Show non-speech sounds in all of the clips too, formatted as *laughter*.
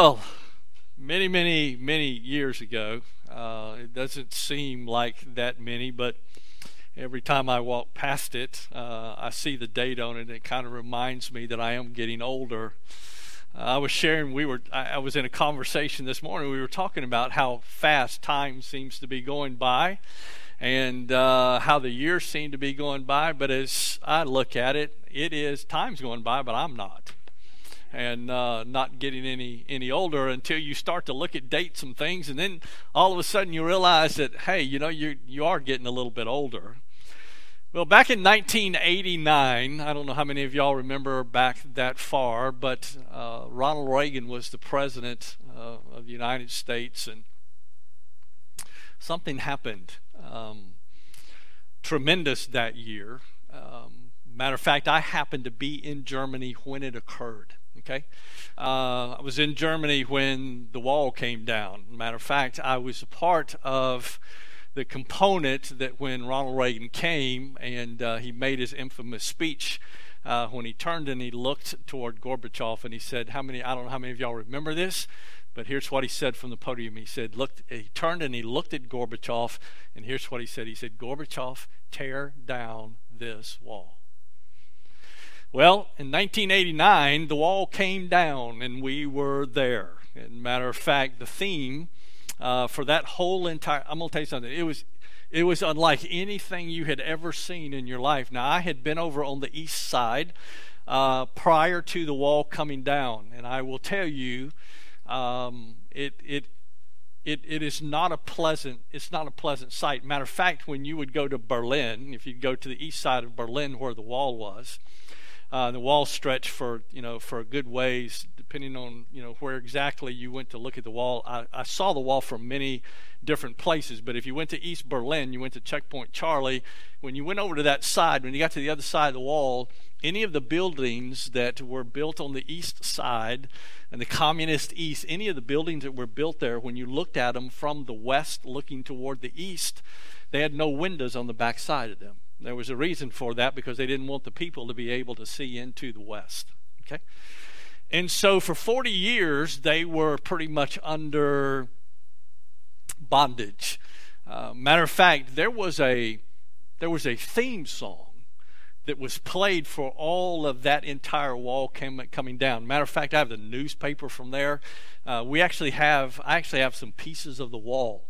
Well, many, many, many years ago, uh, it doesn't seem like that many, but every time I walk past it, uh, I see the date on it, and it kind of reminds me that I am getting older. Uh, I was sharing, we were, I, I was in a conversation this morning. We were talking about how fast time seems to be going by, and uh, how the years seem to be going by. But as I look at it, it is time's going by, but I'm not and uh, not getting any any older until you start to look at dates and things, and then all of a sudden you realize that hey, you know you you are getting a little bit older. Well, back in 1989, I don't know how many of y'all remember back that far, but uh, Ronald Reagan was the president uh, of the United States, and something happened um, tremendous that year. Um, matter of fact, I happened to be in Germany when it occurred. Okay, uh, I was in Germany when the wall came down. Matter of fact, I was a part of the component that when Ronald Reagan came and uh, he made his infamous speech. Uh, when he turned and he looked toward Gorbachev and he said, "How many? I don't know how many of y'all remember this, but here's what he said from the podium. He said. He turned and he looked at Gorbachev, and here's what he said. He said, "Gorbachev, tear down this wall." Well, in 1989, the wall came down and we were there. And matter of fact, the theme uh, for that whole entire I'm going to tell you something. It was it was unlike anything you had ever seen in your life. Now, I had been over on the east side uh, prior to the wall coming down, and I will tell you, um, it it it, it is not a pleasant it's not a pleasant sight. Matter of fact, when you would go to Berlin, if you'd go to the east side of Berlin where the wall was, uh, the wall stretched for you know for a good ways, depending on you know where exactly you went to look at the wall. I, I saw the wall from many different places, but if you went to East Berlin, you went to Checkpoint Charlie. When you went over to that side, when you got to the other side of the wall, any of the buildings that were built on the east side and the communist east, any of the buildings that were built there, when you looked at them from the west looking toward the east, they had no windows on the back side of them. There was a reason for that because they didn't want the people to be able to see into the West. Okay? And so for 40 years, they were pretty much under bondage. Uh, matter of fact, there was a there was a theme song that was played for all of that entire wall came, coming down. Matter of fact, I have the newspaper from there. Uh, we actually have I actually have some pieces of the wall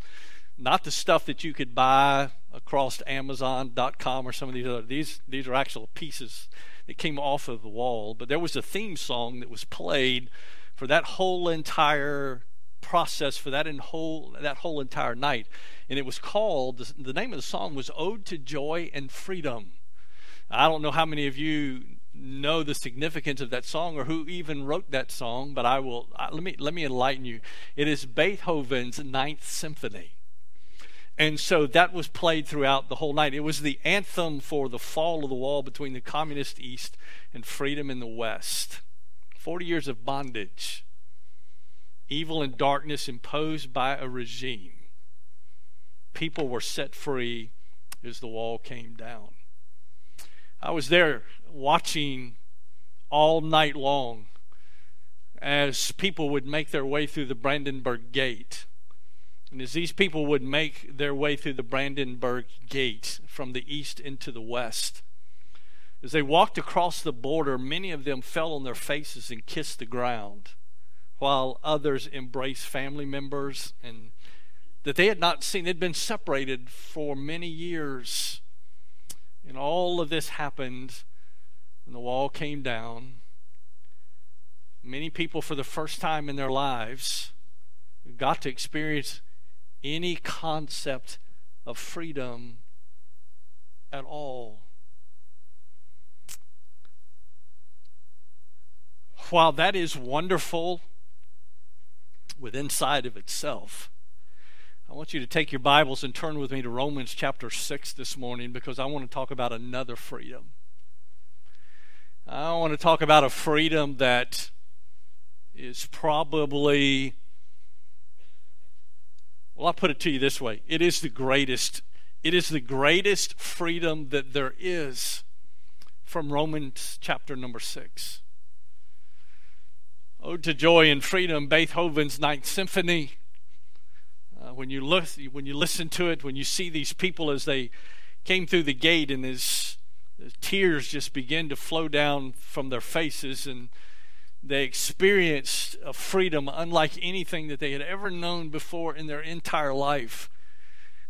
not the stuff that you could buy across Amazon.com or some of these other. These these are actual pieces that came off of the wall. But there was a theme song that was played for that whole entire process for that in whole that whole entire night, and it was called the, name of the song was "Ode to Joy and Freedom." I don't know how many of you know the significance of that song or who even wrote that song, but I will let me let me enlighten you. It is Beethoven's Ninth Symphony. And so that was played throughout the whole night. It was the anthem for the fall of the wall between the communist East and freedom in the West. 40 years of bondage, evil and darkness imposed by a regime. People were set free as the wall came down. I was there watching all night long as people would make their way through the Brandenburg Gate and as these people would make their way through the Brandenburg Gate from the east into the west, as they walked across the border, many of them fell on their faces and kissed the ground, while others embraced family members and that they had not seen. They'd been separated for many years. And all of this happened when the wall came down. Many people, for the first time in their lives, got to experience any concept of freedom at all. While that is wonderful within inside of itself, I want you to take your Bibles and turn with me to Romans chapter 6 this morning because I want to talk about another freedom. I want to talk about a freedom that is probably well, I'll put it to you this way it is the greatest. It is the greatest freedom that there is from Romans chapter number 6. Ode to Joy and Freedom, Beethoven's Ninth Symphony. Uh, when you look, when you listen to it, when you see these people as they came through the gate and his tears just begin to flow down from their faces and they experienced a freedom unlike anything that they had ever known before in their entire life.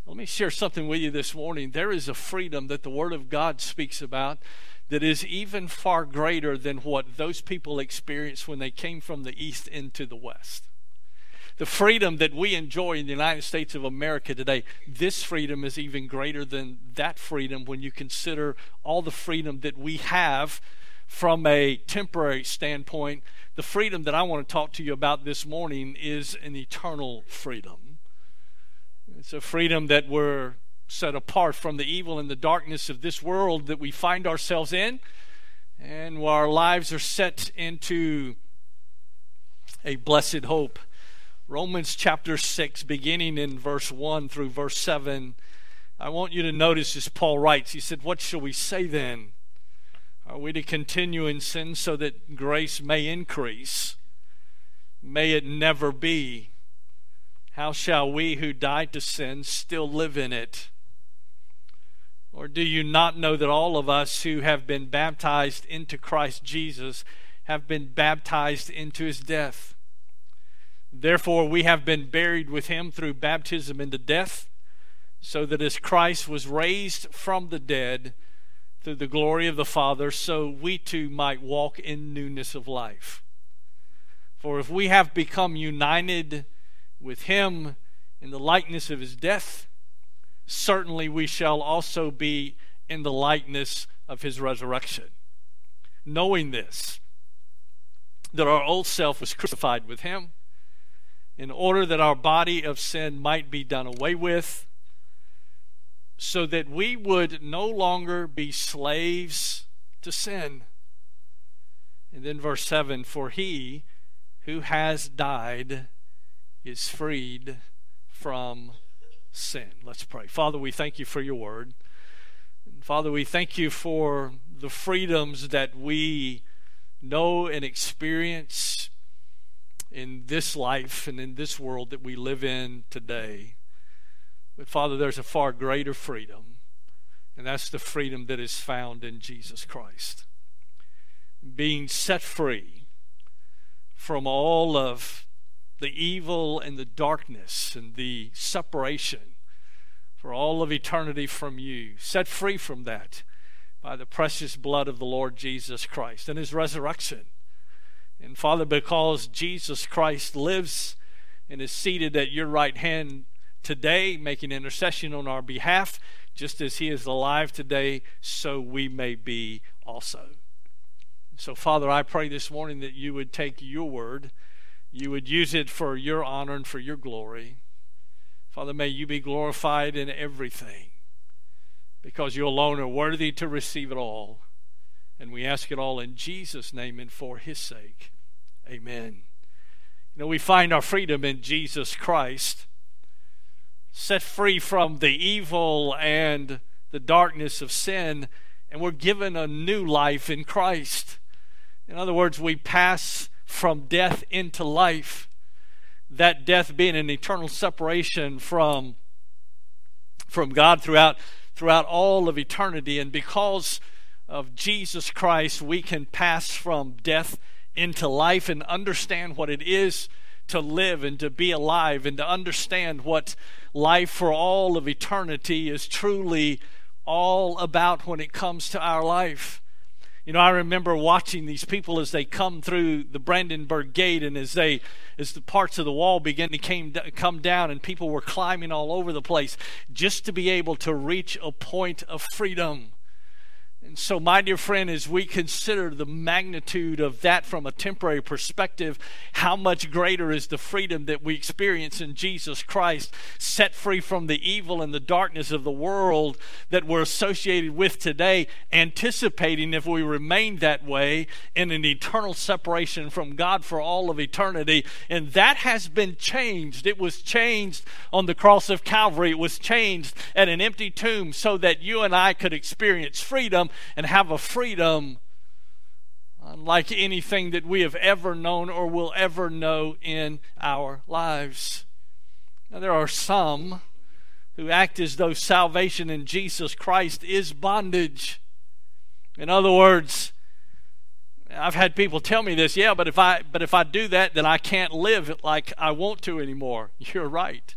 Let me share something with you this morning. There is a freedom that the Word of God speaks about that is even far greater than what those people experienced when they came from the east into the west. The freedom that we enjoy in the United States of America today, this freedom is even greater than that freedom when you consider all the freedom that we have from a temporary standpoint. The freedom that I want to talk to you about this morning is an eternal freedom. It's a freedom that we're set apart from the evil and the darkness of this world that we find ourselves in, and where our lives are set into a blessed hope. Romans chapter 6, beginning in verse 1 through verse 7. I want you to notice as Paul writes, he said, What shall we say then? Are we to continue in sin so that grace may increase? May it never be. How shall we who died to sin still live in it? Or do you not know that all of us who have been baptized into Christ Jesus have been baptized into his death? Therefore, we have been buried with him through baptism into death, so that as Christ was raised from the dead through the glory of the Father, so we too might walk in newness of life. For if we have become united with him in the likeness of his death, certainly we shall also be in the likeness of his resurrection. Knowing this, that our old self was crucified with him, in order that our body of sin might be done away with, so that we would no longer be slaves to sin. And then verse 7 For he who has died is freed from sin. Let's pray. Father, we thank you for your word. Father, we thank you for the freedoms that we know and experience in this life and in this world that we live in today. But Father, there's a far greater freedom, and that's the freedom that is found in Jesus Christ. Being set free from all of the evil and the darkness and the separation for all of eternity from you, set free from that by the precious blood of the Lord Jesus Christ and his resurrection. And Father, because Jesus Christ lives and is seated at your right hand today, making intercession on our behalf, just as he is alive today, so we may be also. So, Father, I pray this morning that you would take your word you would use it for your honor and for your glory. Father, may you be glorified in everything because you alone are worthy to receive it all. And we ask it all in Jesus' name and for his sake. Amen. You know, we find our freedom in Jesus Christ, set free from the evil and the darkness of sin, and we're given a new life in Christ. In other words, we pass from death into life. That death being an eternal separation from, from God throughout, throughout all of eternity. And because of Jesus Christ, we can pass from death into life and understand what it is to live and to be alive and to understand what life for all of eternity is truly all about when it comes to our life. You know, I remember watching these people as they come through the Brandenburg Gate, and as they, as the parts of the wall began to came, come down, and people were climbing all over the place, just to be able to reach a point of freedom. And so, my dear friend, as we consider the magnitude of that from a temporary perspective, how much greater is the freedom that we experience in Jesus Christ, set free from the evil and the darkness of the world that we're associated with today, anticipating if we remain that way in an eternal separation from God for all of eternity. And that has been changed. It was changed on the cross of Calvary, it was changed at an empty tomb so that you and I could experience freedom and have a freedom unlike anything that we have ever known or will ever know in our lives. Now, there are some who act as though salvation in Jesus Christ is bondage. In other words, I've had people tell me this, yeah, but if I but if I do that, then I can't live like I want to anymore. *laughs* You're right.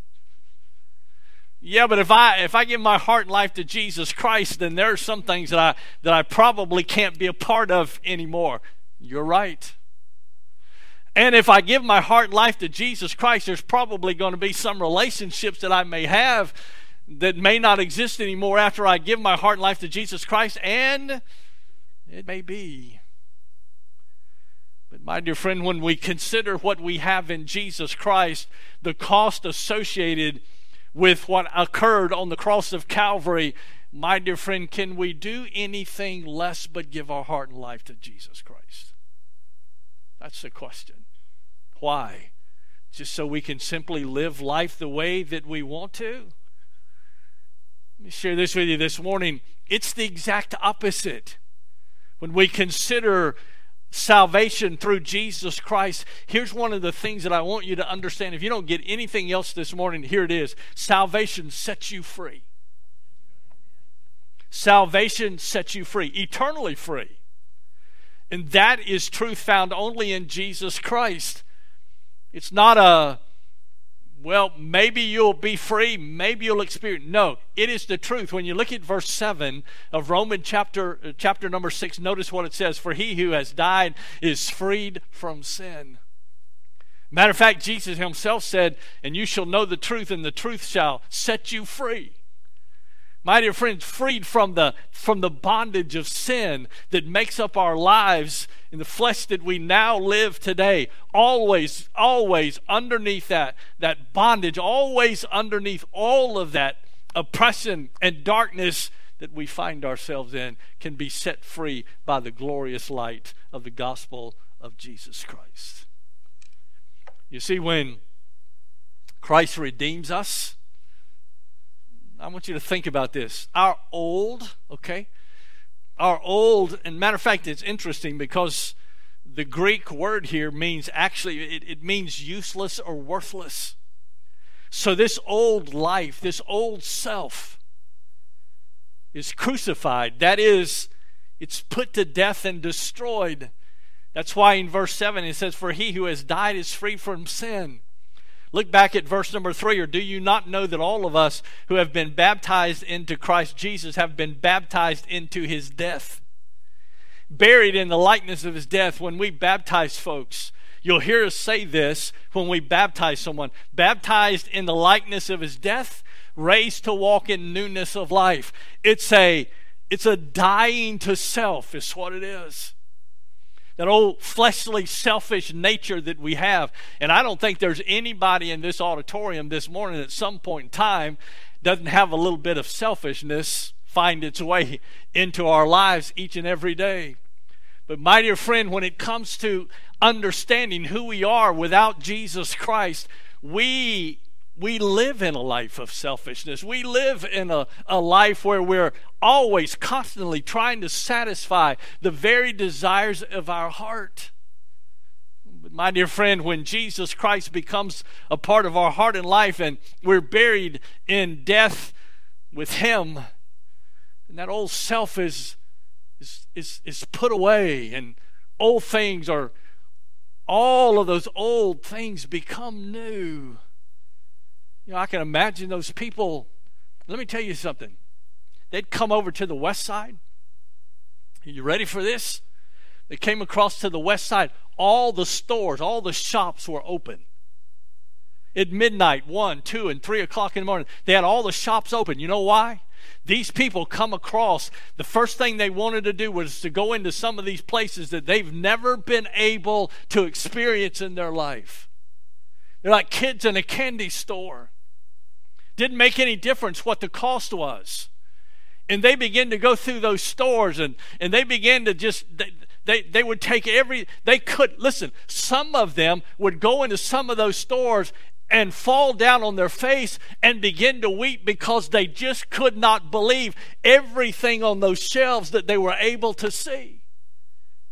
Yeah, but if I if I give my heart and life to Jesus Christ, then there are some things that I that I probably can't be a part of anymore. You're right. And if I give my heart and life to Jesus Christ, there's probably going to be some relationships that I may have that may not exist anymore after I give my heart and life to Jesus Christ, and it may be. But, my dear friend, when we consider what we have in Jesus Christ, the cost associated with what occurred on the cross of Calvary, my dear friend, can we do anything less but give our heart and life to Jesus Christ? That's the question. Why? Just so we can simply live life the way that we want to? Let me share this with you this morning. It's the exact opposite. When we consider salvation through Jesus Christ, here's one of the things that I want you to understand. If you don't get anything else this morning, here it is salvation sets you free. Salvation sets you free, eternally free. And that is truth found only in Jesus Christ. It's not a well, maybe you'll be free, maybe you'll experience. No, it is the truth. When you look at verse 7 of Roman chapter uh, chapter number 6, notice what it says, "For he who has died is freed from sin." Matter of fact, Jesus himself said, "And you shall know the truth, and the truth shall set you free." My dear friends, freed from the, from the bondage of sin that makes up our lives in the flesh that we now live today, always, always underneath that, that bondage, always underneath all of that oppression and darkness that we find ourselves in, can be set free by the glorious light of the gospel of Jesus Christ. You see, when Christ redeems us, I want you to think about this. Our old, okay? Our old, and matter of fact, it's interesting because the Greek word here means actually, it, it means useless or worthless. So this old life, this old self, is crucified. That is, it's put to death and destroyed. That's why in verse 7 it says, For he who has died is free from sin. Look back at verse number three. Or do you not know that all of us who have been baptized into Christ Jesus have been baptized into his death? Buried in the likeness of his death. When we baptize folks, you'll hear us say this when we baptize someone baptized in the likeness of his death, raised to walk in newness of life. It's a it's a dying to self, is what it is that old fleshly, selfish nature that we have. And I don't think there's anybody in this auditorium this morning at some point in time doesn't have a little bit of selfishness find its way into our lives each and every day. But, my dear friend, when it comes to understanding who we are without Jesus Christ, we we live in a life of selfishness. We live in a, a life where we're always constantly trying to satisfy the very desires of our heart. But my dear friend, when Jesus Christ becomes a part of our heart and life and we're buried in death with Him, and that old self is, is, is, is put away, and old things are, all of those old things become new. You know, I can imagine those people. Let me tell you something. They'd come over to the west side. Are you ready for this? They came across to the west side. All the stores, all the shops were open. At midnight, 1, 2, and 3 o'clock in the morning, they had all the shops open. You know why? These people come across, the first thing they wanted to do was to go into some of these places that they've never been able to experience in their life. They're like kids in a candy store. Didn't make any difference what the cost was. And they began to go through those stores and, and they began to just, they, they, they would take every, they could, listen, some of them would go into some of those stores and fall down on their face and begin to weep because they just could not believe everything on those shelves that they were able to see.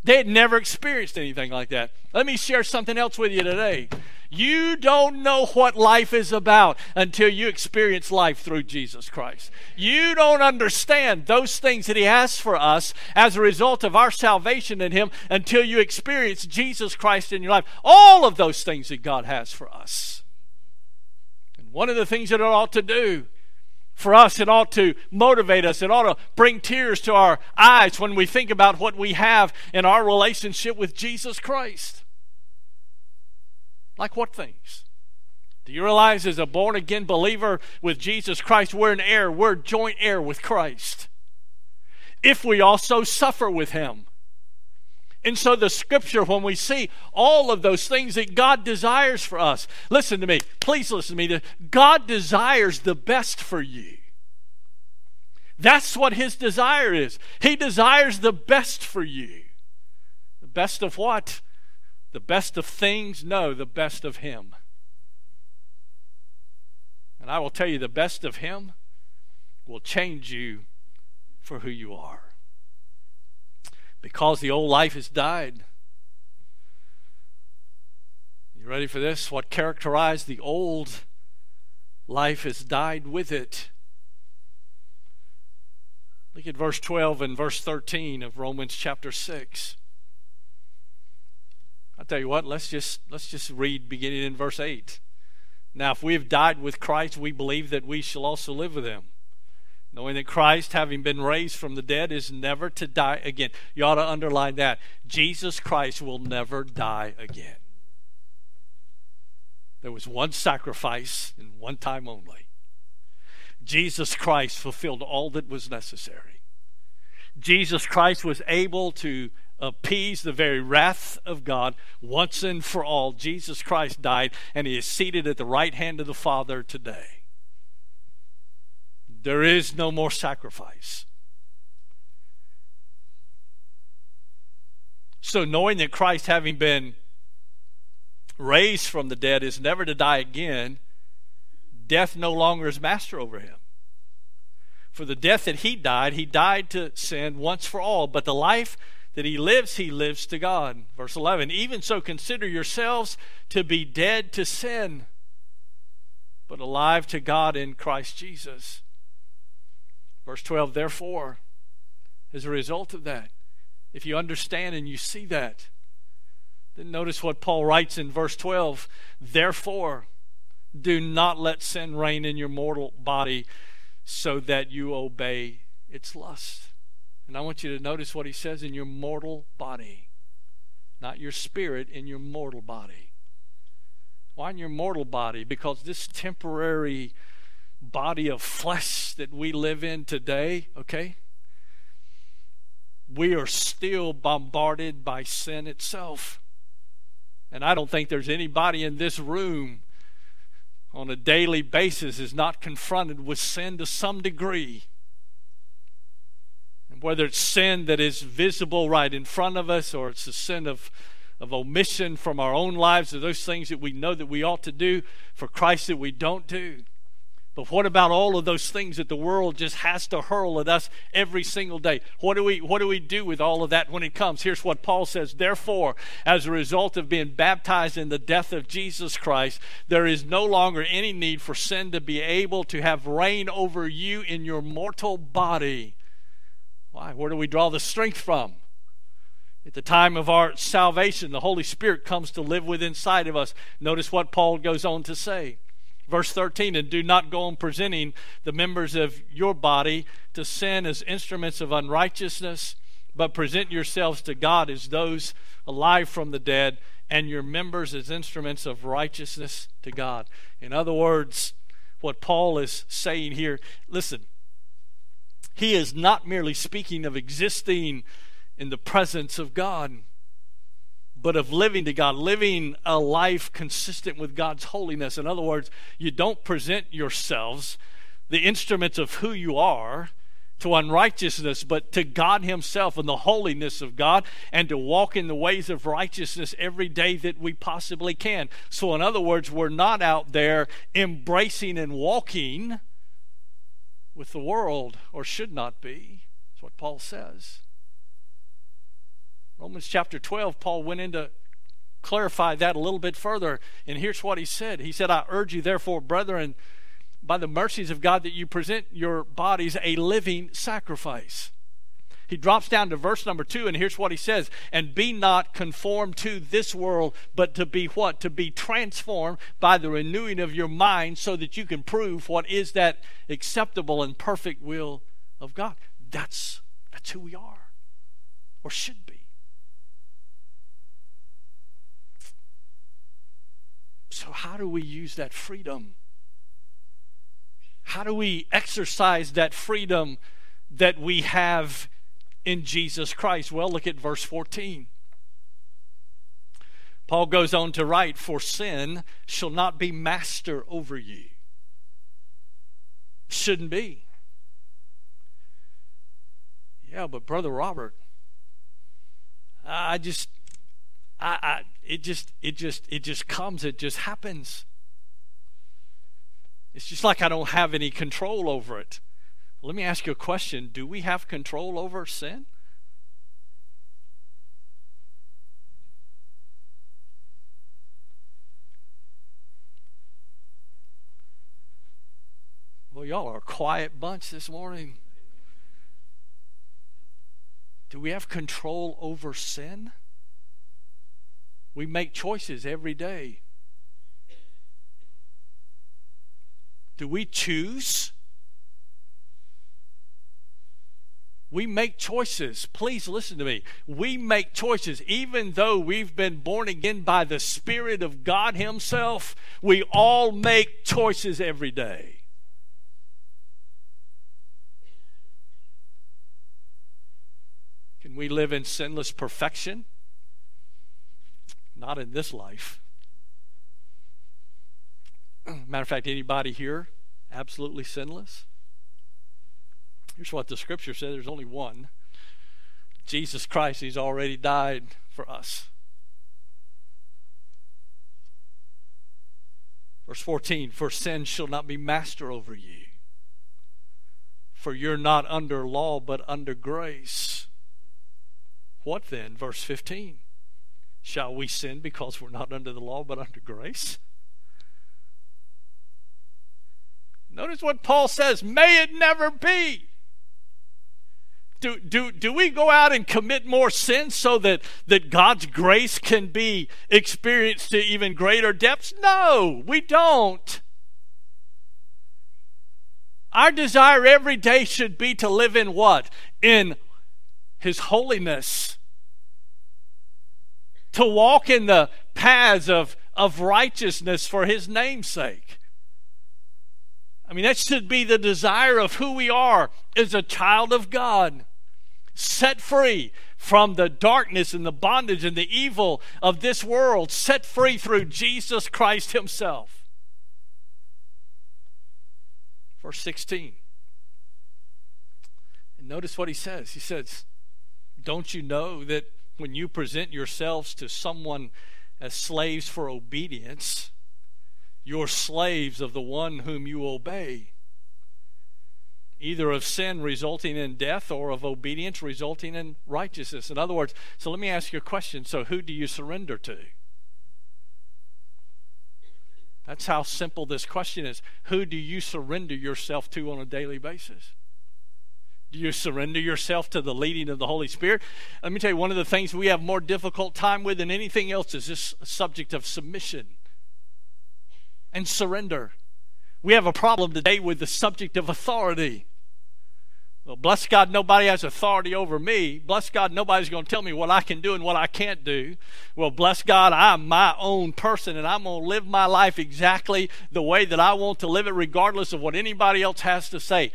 They had never experienced anything like that. Let me share something else with you today. You don't know what life is about until you experience life through Jesus Christ. You don't understand those things that He has for us as a result of our salvation in Him until you experience Jesus Christ in your life. All of those things that God has for us. And one of the things that it ought to do for us, it ought to motivate us. It ought to bring tears to our eyes when we think about what we have in our relationship with Jesus Christ. Like what things? Do you realize, as a born again believer with Jesus Christ, we're an heir, we're joint heir with Christ. If we also suffer with Him. And so, the scripture, when we see all of those things that God desires for us, listen to me, please listen to me. God desires the best for you. That's what His desire is. He desires the best for you. The best of what? The best of things? No, the best of Him. And I will tell you, the best of Him will change you for who you are because the old life has died. You ready for this? What characterized the old life has died with it. Look at verse 12 and verse 13 of Romans chapter 6. I'll tell you what, let's just let's just read beginning in verse 8. Now if we have died with Christ, we believe that we shall also live with him knowing that Christ, having been raised from the dead, is never to die again. You ought to underline that. Jesus Christ will never die again. There was one sacrifice and one time only. Jesus Christ fulfilled all that was necessary. Jesus Christ was able to appease the very wrath of God once and for all. Jesus Christ died, and he is seated at the right hand of the Father today. There is no more sacrifice. So, knowing that Christ, having been raised from the dead, is never to die again, death no longer is master over him. For the death that he died, he died to sin once for all, but the life that he lives, he lives to God. Verse 11 Even so, consider yourselves to be dead to sin, but alive to God in Christ Jesus. Verse 12, therefore, as a result of that, if you understand and you see that, then notice what Paul writes in verse 12. Therefore, do not let sin reign in your mortal body so that you obey its lust. And I want you to notice what he says in your mortal body, not your spirit, in your mortal body. Why in your mortal body? Because this temporary body of flesh that we live in today, okay? We are still bombarded by sin itself. And I don't think there's anybody in this room on a daily basis is not confronted with sin to some degree. And whether it's sin that is visible right in front of us or it's a sin of, of omission from our own lives or those things that we know that we ought to do for Christ that we don't do. But what about all of those things that the world just has to hurl at us every single day? What do we what do we do with all of that when it comes? Here's what Paul says, therefore, as a result of being baptized in the death of Jesus Christ, there is no longer any need for sin to be able to have reign over you in your mortal body. Why? Where do we draw the strength from? At the time of our salvation, the Holy Spirit comes to live within inside of us. Notice what Paul goes on to say. Verse 13, and do not go on presenting the members of your body to sin as instruments of unrighteousness, but present yourselves to God as those alive from the dead, and your members as instruments of righteousness to God. In other words, what Paul is saying here, listen, he is not merely speaking of existing in the presence of God but of living to God, living a life consistent with God's holiness. In other words, you don't present yourselves, the instruments of who you are, to unrighteousness, but to God Himself and the holiness of God, and to walk in the ways of righteousness every day that we possibly can. So, in other words, we're not out there embracing and walking with the world, or should not be. That's what Paul says. Romans chapter 12, Paul went into clarify that a little bit further. And here's what he said He said, I urge you, therefore, brethren, by the mercies of God, that you present your bodies a living sacrifice. He drops down to verse number two, and here's what he says And be not conformed to this world, but to be what? To be transformed by the renewing of your mind, so that you can prove what is that acceptable and perfect will of God. That's, that's who we are, or should be. So, how do we use that freedom? How do we exercise that freedom that we have in Jesus Christ? Well, look at verse 14. Paul goes on to write, For sin shall not be master over you. Shouldn't be. Yeah, but Brother Robert, I just I, I it just it just it just comes it just happens. It's just like i don't have any control over it. Let me ask you a question. Do we have control over sin? Well y'all are a quiet bunch this morning. Do we have control over sin we make choices every day. Do we choose? We make choices. Please listen to me. We make choices. Even though we've been born again by the Spirit of God Himself, we all make choices every day. Can we live in sinless perfection? Not in this life. *clears throat* Matter of fact, anybody here absolutely sinless? Here's what the scripture says there's only one Jesus Christ. He's already died for us. Verse 14 For sin shall not be master over you, for you're not under law, but under grace. What then? Verse 15 Shall we sin because we're not under the law but under grace? Notice what Paul says may it never be. Do, do, do we go out and commit more sins so that, that God's grace can be experienced to even greater depths? No, we don't. Our desire every day should be to live in what? In His holiness to walk in the paths of, of righteousness for his namesake. I mean, that should be the desire of who we are as a child of God, set free from the darkness and the bondage and the evil of this world, set free through Jesus Christ Himself. Verse 16. And notice what he says. He says, Don't you know that when you present yourselves to someone as slaves for obedience, you're slaves of the one whom you obey, either of sin resulting in death or of obedience resulting in righteousness. In other words, so let me ask you a question. So, who do you surrender to? That's how simple this question is. Who do you surrender yourself to on a daily basis? Do you surrender yourself to the leading of the Holy Spirit? Let me tell you, one of the things we have more difficult time with than anything else is this subject of submission and surrender. We have a problem today with the subject of authority. Well, bless God, nobody has authority over me. Bless God, nobody's going to tell me what I can do and what I can't do. Well, bless God, I'm my own person and I'm going to live my life exactly the way that I want to live it, regardless of what anybody else has to say.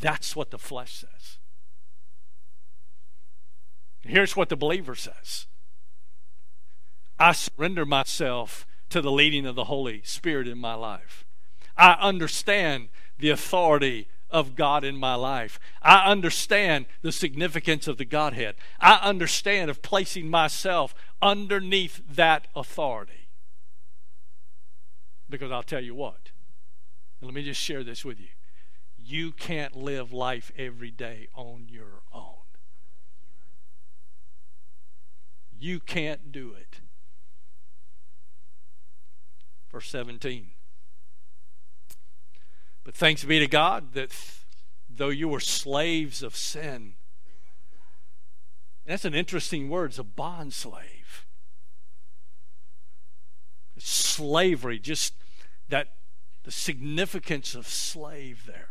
That's what the flesh says. Here's what the believer says I surrender myself to the leading of the Holy Spirit in my life. I understand the authority of God in my life. I understand the significance of the Godhead. I understand of placing myself underneath that authority. Because I'll tell you what, let me just share this with you. You can't live life every day on your own. You can't do it. Verse 17. But thanks be to God that though you were slaves of sin, that's an interesting word, it's a bond slave. Slavery, just that the significance of slave there.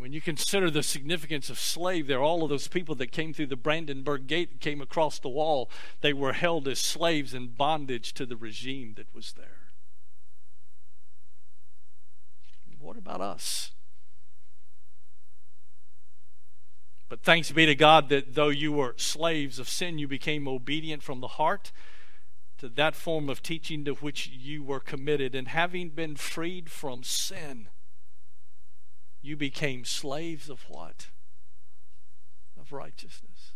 When you consider the significance of slave there, all of those people that came through the Brandenburg Gate came across the wall, they were held as slaves in bondage to the regime that was there. What about us? But thanks be to God that though you were slaves of sin, you became obedient from the heart to that form of teaching to which you were committed. And having been freed from sin, you became slaves of what? Of righteousness.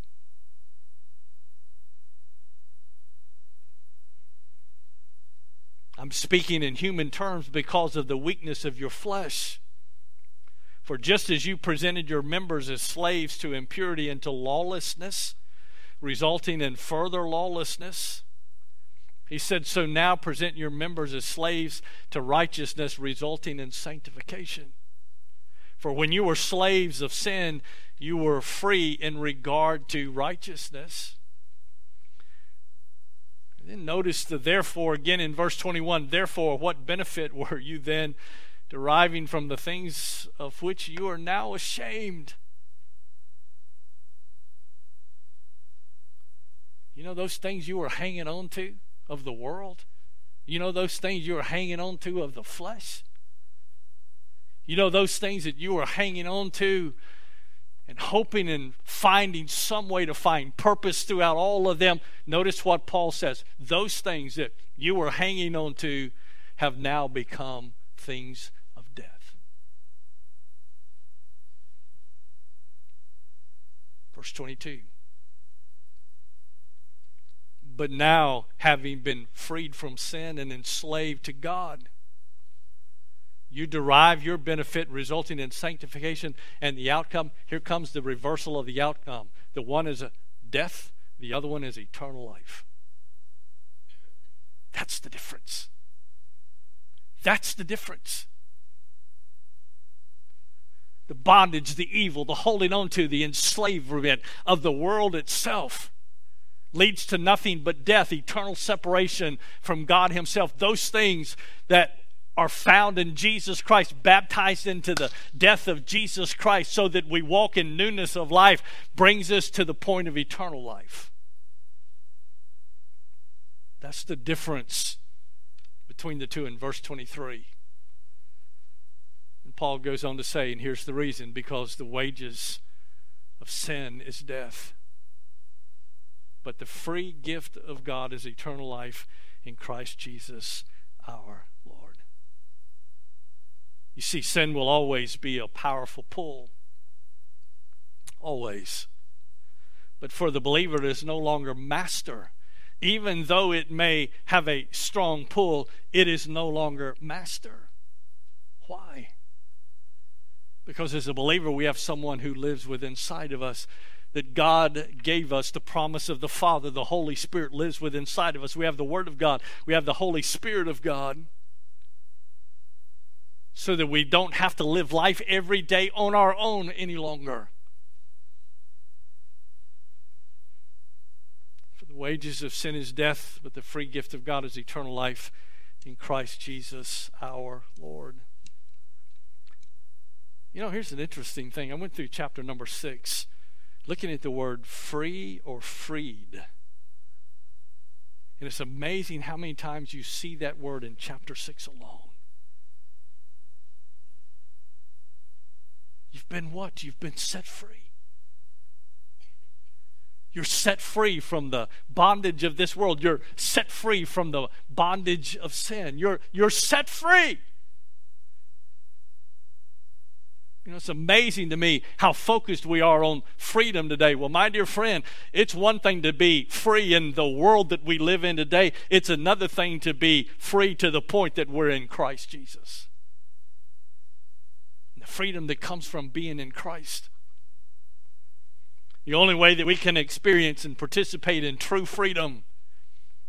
I'm speaking in human terms because of the weakness of your flesh. For just as you presented your members as slaves to impurity and to lawlessness, resulting in further lawlessness, he said, So now present your members as slaves to righteousness, resulting in sanctification. For when you were slaves of sin, you were free in regard to righteousness. And then notice the therefore again in verse 21 Therefore, what benefit were you then deriving from the things of which you are now ashamed? You know those things you were hanging on to of the world? You know those things you were hanging on to of the flesh? You know, those things that you were hanging on to and hoping and finding some way to find purpose throughout all of them. Notice what Paul says. Those things that you were hanging on to have now become things of death. Verse 22. But now, having been freed from sin and enslaved to God, you derive your benefit resulting in sanctification and the outcome. Here comes the reversal of the outcome. The one is a death the other one is eternal life. That's the difference. That's the difference. The bondage the evil the holding on to the enslavement of the world itself leads to nothing but death eternal separation from god himself. Those things that are found in Jesus Christ, baptized into the death of Jesus Christ, so that we walk in newness of life, brings us to the point of eternal life. That's the difference between the two in verse 23. And Paul goes on to say, and here's the reason because the wages of sin is death. But the free gift of God is eternal life in Christ Jesus our you see, sin will always be a powerful pull. Always. But for the believer, it is no longer master. Even though it may have a strong pull, it is no longer master. Why? Because as a believer, we have someone who lives within inside of us that God gave us the promise of the Father. The Holy Spirit lives within inside of us. We have the Word of God, we have the Holy Spirit of God so that we don't have to live life every day on our own any longer. For the wages of sin is death, but the free gift of God is eternal life in Christ Jesus our Lord. You know, here's an interesting thing. I went through chapter number six, looking at the word free or freed. And it's amazing how many times you see that word in chapter six alone. You've been what? You've been set free. You're set free from the bondage of this world. You're set free from the bondage of sin. You're, you're set free. You know, it's amazing to me how focused we are on freedom today. Well, my dear friend, it's one thing to be free in the world that we live in today, it's another thing to be free to the point that we're in Christ Jesus the freedom that comes from being in Christ. The only way that we can experience and participate in true freedom,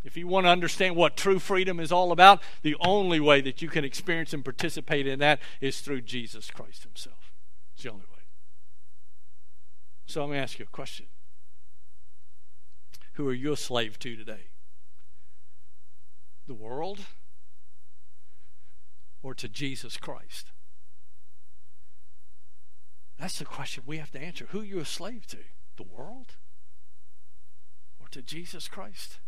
if you want to understand what true freedom is all about, the only way that you can experience and participate in that is through Jesus Christ Himself. It's the only way. So let me ask you a question Who are you a slave to today? The world or to Jesus Christ? That's the question we have to answer. Who are you a slave to? The world? Or to Jesus Christ?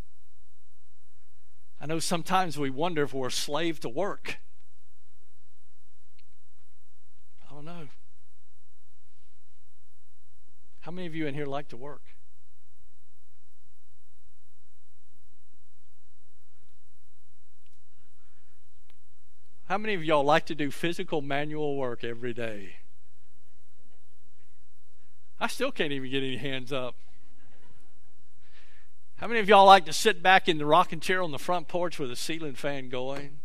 I know sometimes we wonder if we're a slave to work. I don't know. How many of you in here like to work? How many of y'all like to do physical manual work every day? I still can't even get any hands up. How many of y'all like to sit back in the rocking chair on the front porch with a ceiling fan going?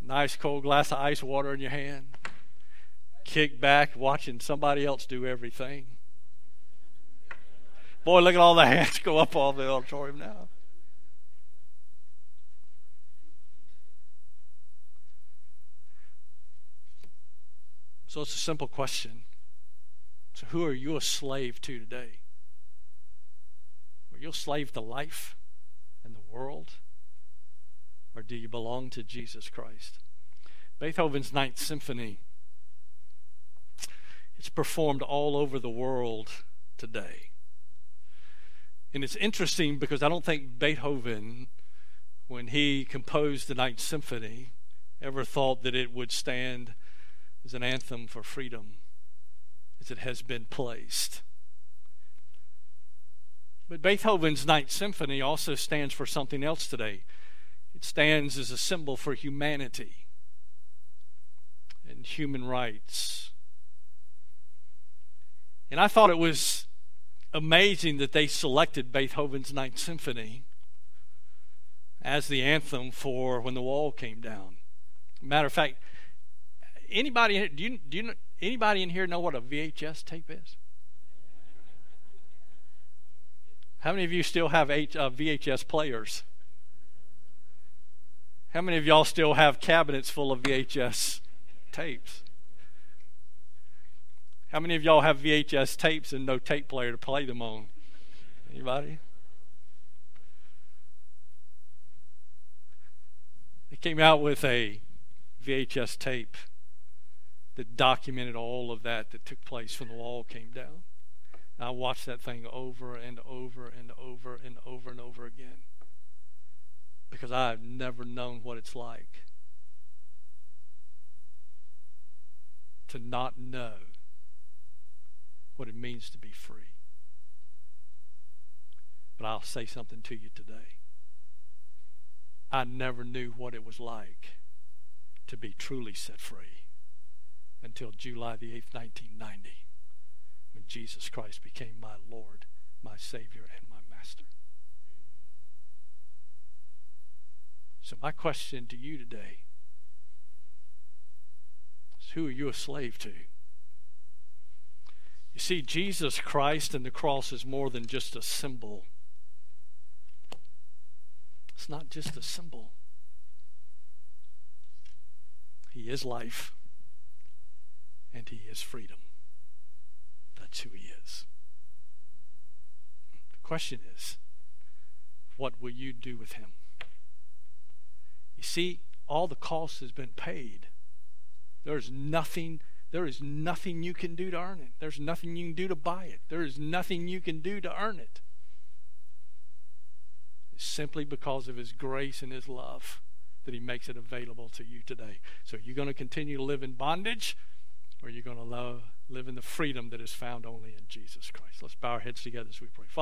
Nice cold glass of ice water in your hand. Kick back watching somebody else do everything. Boy, look at all the *laughs* hands go up all the auditorium now. So it's a simple question. So, who are you a slave to today? Are you a slave to life and the world? Or do you belong to Jesus Christ? Beethoven's Ninth Symphony. It's performed all over the world today. And it's interesting because I don't think Beethoven, when he composed the Ninth Symphony, ever thought that it would stand as an anthem for freedom as it has been placed. But Beethoven's Ninth Symphony also stands for something else today. It stands as a symbol for humanity and human rights. And I thought it was amazing that they selected Beethoven's Ninth Symphony as the anthem for when the wall came down. Matter of fact, anybody do you do you Anybody in here know what a VHS tape is? How many of you still have H, uh, VHS players? How many of y'all still have cabinets full of VHS tapes? How many of y'all have VHS tapes and no tape player to play them on? Anybody? They came out with a VHS tape that documented all of that that took place when the wall came down. And I watched that thing over and over and over and over and over again because I've never known what it's like to not know what it means to be free. But I'll say something to you today. I never knew what it was like to be truly set free until July the 8th, 1990, when Jesus Christ became my Lord, my Savior, and my Master. So, my question to you today is who are you a slave to? You see, Jesus Christ and the cross is more than just a symbol. It's not just a symbol. He is life and He is freedom. That's who He is. The question is, what will you do with Him? You see, all the cost has been paid. There's nothing. There is nothing you can do to earn it. There's nothing you can do to buy it. There is nothing you can do to earn it. It's simply because of His grace and His love that He makes it available to you today. So, you're you going to continue to live in bondage? Or you're going to live in the freedom that is found only in Jesus Christ. Let's bow our heads together as we pray. Father,